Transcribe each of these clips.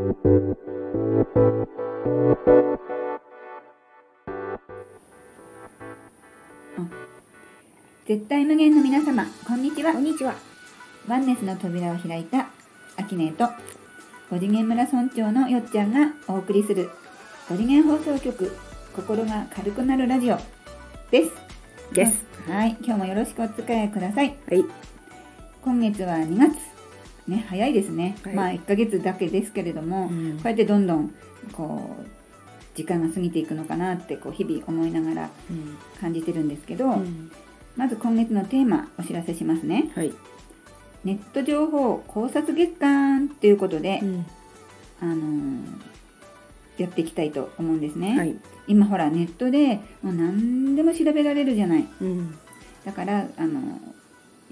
絶対無限の皆様こんにちは。こんにちは。ワンネスの扉を開いたアキネーと5次元村村長のよっちゃんがお送りする5次元放送局心が軽くなるラジオです。です。はい。今日もよろしくお付き合いください。はい。今月は2月ね早いですね、はいまあ1ヶ月だけですけれども、うんこうやってどんどんこう時間が過ぎていくのかなってこう日々思いながらうん。感じてるんですけど、うんまず今月のテーマお知らせしますねはい。ネット情報考察月間ということで、うんあのーやっていきたいと思うんですね、はい。今ほらネットでもう何でも調べられるじゃないうん。だからあの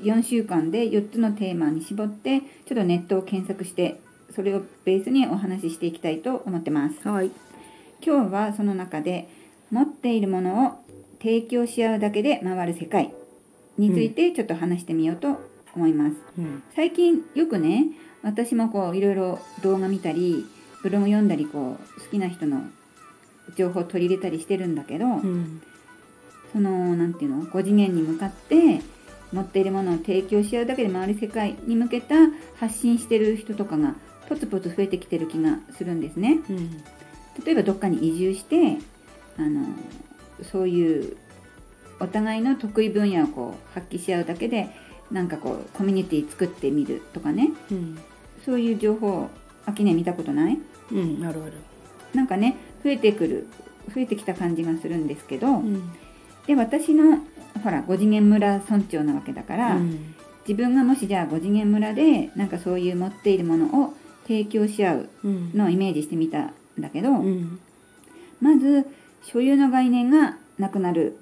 4週間で4つのテーマに絞ってちょっとネットを検索してそれをベースにお話ししていきたいと思ってますはい。今日はその中で持っているものを提供し合うだけで回る世界についてちょっと話してみようと思います、うん。最近よくね私もこういろいろ動画見たりブログ読んだりこう好きな人の情報を取り入れたりしてるんだけど、うん。そのなんていうの5次元に向かって持っているものを提供し合うだけで回る世界に向けた発信してる人とかがポツポツ増えてきてる気がするんですね。うん。例えばどっかに移住してあのそういうお互いの得意分野をこう発揮し合うだけでなんかこうコミュニティ作ってみるとかねうん。そういう情報秋ね見たことない？うん。あるある。なんかね増えてくる増えてきた感じがするんですけど、うん。で私のほら5次元村村長なわけだから、うん。自分がもしじゃあ5次元村でなんかそういう持っているものを提供し合ううん。のをイメージしてみたんだけど、うん。まず所有の概念がなくなる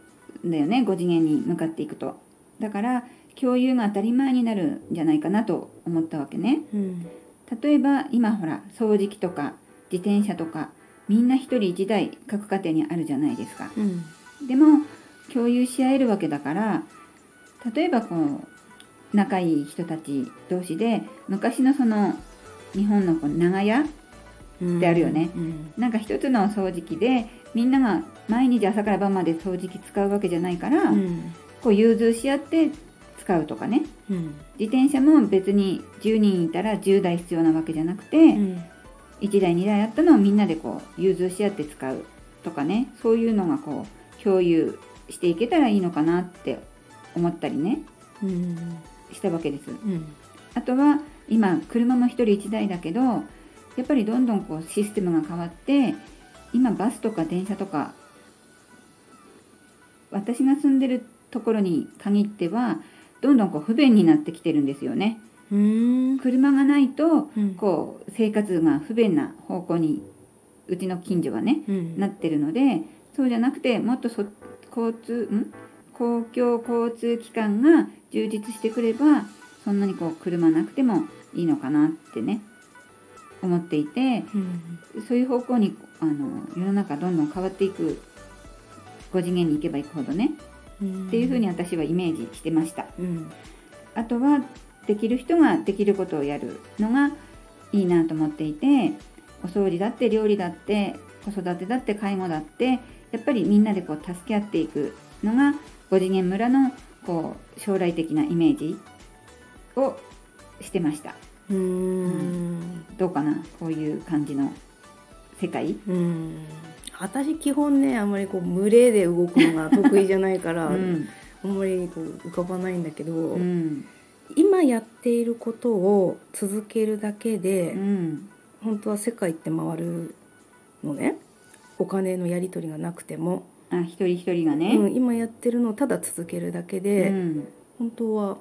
んだよね5次元に向かっていくとだから共有が当たり前になるんじゃないかなと思ったわけねうん。例えば今ほら掃除機とか自転車とかみんな一人一台各家庭にあるじゃないですかうん。でも共有し合えるわけだから例えばこう仲いい人たち同士で昔のその日本のこう長屋うん。であるよねうん。なんか一つの掃除機でみんなが毎日朝から晩まで掃除機使うわけじゃないから、うん。こう融通し合って使うとかねうん。自転車も別に10人いたら10台必要なわけじゃなくて、うん。1台2台あったのをみんなでこう融通し合って使うとかねそういうのがこう共有していけたらいいのかなって思ったりねうん。したわけです。うん。あとは今車も1人1台だけどやっぱりどんどんこうシステムが変わって今バスとか電車とか私が住んでるところに限ってはどんどんこう不便になってきてるんですよね。うん。車がないとうん。こう生活が不便な方向にうちの近所はねうん。なってるのでそうじゃなくてもっとそ交通ん？公共交通機関が充実してくればそんなにこう車なくてもいいのかなってね思っていてうん。そういう方向にあの世の中どんどん変わっていく5次元に行けば行くほどねうん。っていうふうに私はイメージしてました。うん。あとはできる人ができることをやるのがいいなと思っていてお掃除だって料理だって子育てだって介護だってやっぱりみんなでこう助け合っていくのが5次元村のこう将来的なイメージをしてました。うん。どうかな？こういう感じの世界。うん。私基本ねあんまりこう群れで動くのが得意じゃないから、うん。あんまりこう浮かばないんだけど、うん。今やっていることを続けるだけで、うん。本当は世界って回るのねお金のやり取りがなくても、あ一人一人がね。うん、今やってるのをただ続けるだけで、うん。本当は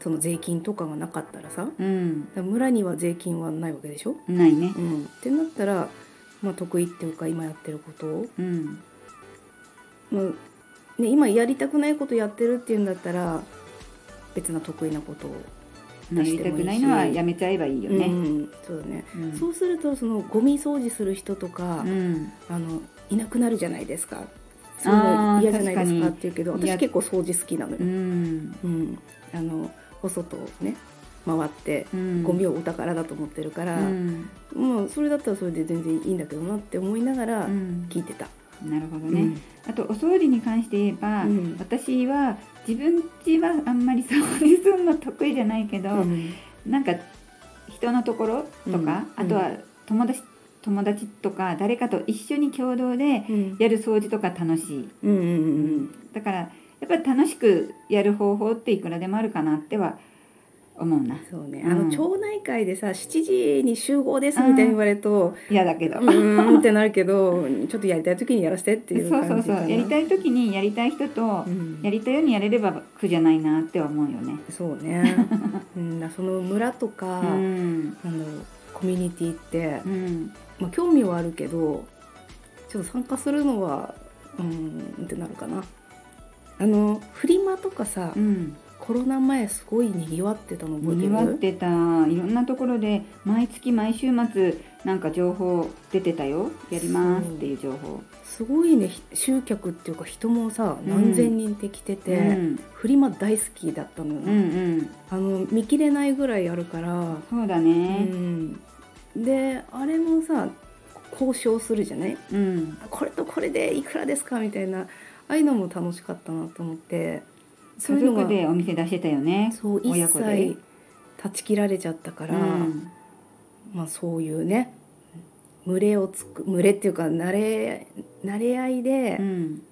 その税金とかがなかったらさうん。ら村には税金はないわけでしょ、ないね。うん、ってなったら、まあ、得意っていうか今やってることを、うん。まあね、今やりたくないことやってるっていうんだったら別な得意なことをやりたくないのはやめちゃえばいいよね、うん、そうだね、うん。そうするとそのゴミ掃除する人とか、うん。あのいなくなるじゃないですか。そういう嫌じゃないです確かって言うけど私結構掃除好きなのよ、うん。うん。あのお外をね回ってうん。ゴミをお宝だと思ってるから、うん。もまあそれだったらそれで全然いいんだけどなって思いながらうん。聞いてた、なるほどね、うん。あとお掃除に関して言えば、うん。私は自分家はあんまり掃除するの得意じゃないけど、うん。なんか人のところとか、うん。あとは友達友達とか誰かと一緒に共同でうん。やる掃除とか楽しい、うんうんうん。だからやっぱり楽しくやる方法っていくらでもあるかなっては思うな。そうね、うん。あの町内会でさ7時に集合ですみたいに言われると、嫌だけど、うーんってなるけどちょっとやりたい時にやらせてっていうそうそうそう。やりたい時にやりたい人とうん。やりたいようにやれれば苦じゃないなっては思うよね。そうね、うん、その村とか、うん。なんだろうコミュニティって、うん。まあ、興味はあるけどちょっと参加するのはうんってなるかな。あのフリマとかさ、うんコロナ前すごいにぎわってたの覚えてる？にぎわってた。いろんなところで毎月毎週末なんか情報出てたよ。やりますっていう情報。すごいね。ひ集客っていうか人もさうん。何千人って来てて、うん。フリマ大好きだったのよ、うんうん。あの見切れないぐらいあるから、そうだうねん、であれもさ交渉するじゃない？うん。これとこれでいくらですか？みたいな。ああいうのも楽しかったなと思ってそういうのがでお店出してたよね。そう一切断ち切られちゃったから、うん。まあそういうね群れをつく群れっていうか慣れ慣れ合いでうん。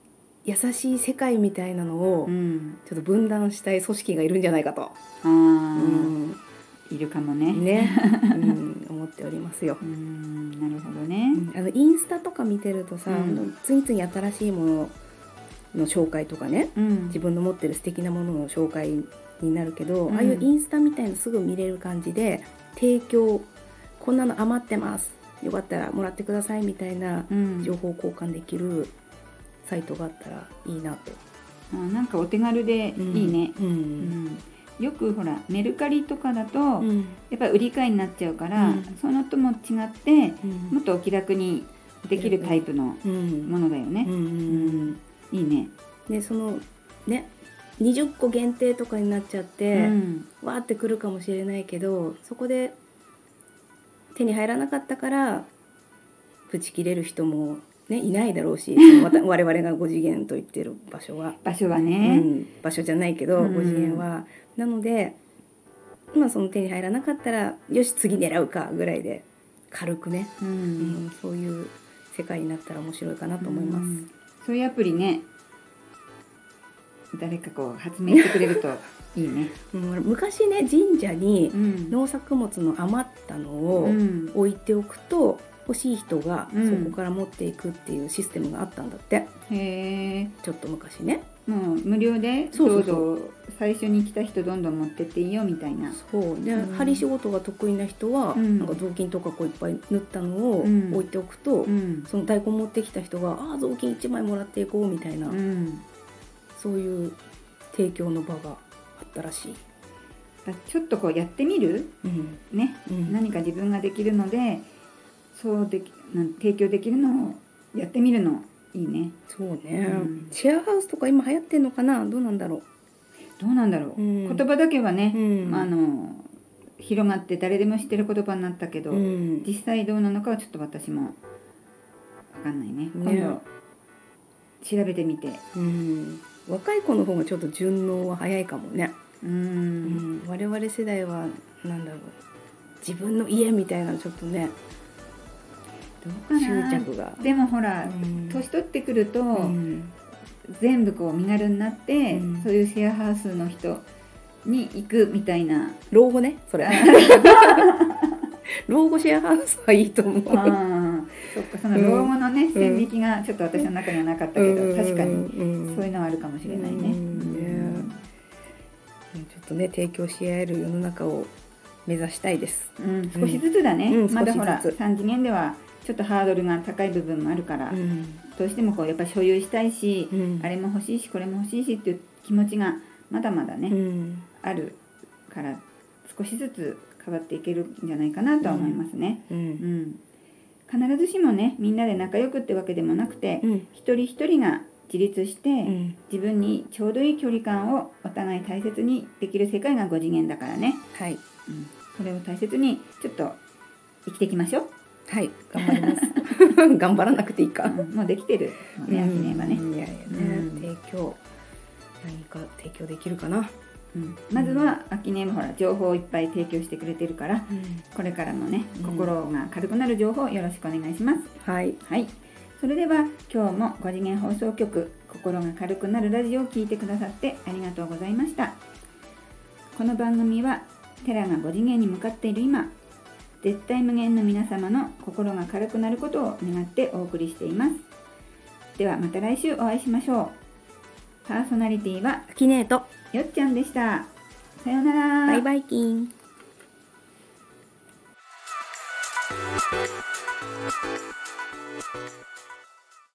優しい世界みたいなのをうん。ちょっと分断したい組織がいるんじゃないかと、あうーん。いるかもね。ね、うん、思っておりますよ。うん。なるほどね。あのインスタとか見てるとさ、うん。次々新しいものの紹介とかねうん。自分の持ってる素敵なものの紹介になるけど、うん。ああいうインスタみたいのすぐ見れる感じで提供こんなの余ってます。よかったらもらってくださいみたいなうん。情報交換できるサイトがあったらいいなと。あなんかお手軽でいいね、うん。うん。よくほらメルカリとかだと、うん。やっぱり売り買いになっちゃうから、うん。そのとも違ってうん。もっとお気楽にできるタイプのうん。ものだよね。うん。う、んいいね、でそのね20個限定とかになっちゃって、うん。わーってくるかもしれないけどそこで手に入らなかったからブチ切れる人も、ね、いないだろうし 我々が5次元と言ってる場所は、場所はうね、ん、場所じゃないけどうん。5次元は。なのでまあその手に入らなかったらよし次狙うかぐらいで軽くね、うん。うんそういう世界になったら面白いかなと思います。そういうアプリね。誰かこう発明してくれるといいね、うん昔ね神社にうん。農作物の余ったのを、うん。置いておくと欲しい人がうん。そこから持っていくっていうシステムがあったんだって、へえ。ちょっと昔ね。もう無料でそうそうど最初に来た人どんどん持ってっていいよみたいな。そう。で、うん。針仕事が得意な人は、うん。なんか雑巾とかこういっぱい縫ったのをうん。置いておくと、うん。その大根持ってきた人が「ああ雑巾1枚もらっていこう」みたいな、うんそういう提供の場があったらしい。だちょっとこうやってみる？うん。ね、うん。何か自分ができるのでそうできなん提供できるのをやってみるのいいね。そうね、うん。シェアハウスとか今流行ってんのかな？どうなんだろどうなんだろう、うん。言葉だけはね、うん。あの広がって誰でも知ってる言葉になったけど、実際どうなのかはちょっと私も分かんないね。ね。今度調べてみて。うん、若い子の方がちょっと順応は早いかもね。ううん。ん、我々世代はなんだろう。自分の家みたいなちょっとね執な。着が、でもほら、うん。年取ってくると、うん。全部こう身軽になって、うん。そういうシェアハウスの人に行くみたいな。老後ねそれ。老後シェアハウスはいいと思うそっかその老後のね、線引きがちょっと私の中にはなかったけど、確かに。にそういうのはあるかもしれないね。うん。ねちょっとね提供し合える世の中を目指したいです。うん。少しずつだね、うん。まだほら少しずつ。3次元ではちょっとハードルが高い部分もあるから、うん。どうしてもこうやっぱ所有したいし、うん。あれも欲しいしこれも欲しいしっていう気持ちがまだまだね、うん。あるから少しずつ変わっていけるんじゃないかなとは思いますね。ううん。ん必ずしもねみんなで仲良くってわけでもなくて、うん。一人一人が自立して、うん。自分にちょうどいい距離感をお互い大切にできる世界が5次元だからね、はい。うん、それを大切にちょっと生きていきましょう。はい。頑張ります。頑張らなくていいか、うん。もうできてる。ね、アキネーはね、うん。いやいやね、うん。提供。何か提供できるかな、うん。まずはアキネーもほら情報をいっぱい提供してくれてるからこれからもねうん。心が軽くなる情報よろしくお願いします、はい。はい。それでは今日も5次元放送局心が軽くなるラジオを聞いてくださってありがとうございました。この番組はテラが5次元に向かっている今絶対無限の皆様の心が軽くなることを願ってお送りしています。ではまた来週お会いしましょう。パーソナリティはアキネートよっちゃんでしたさようならバイバイキン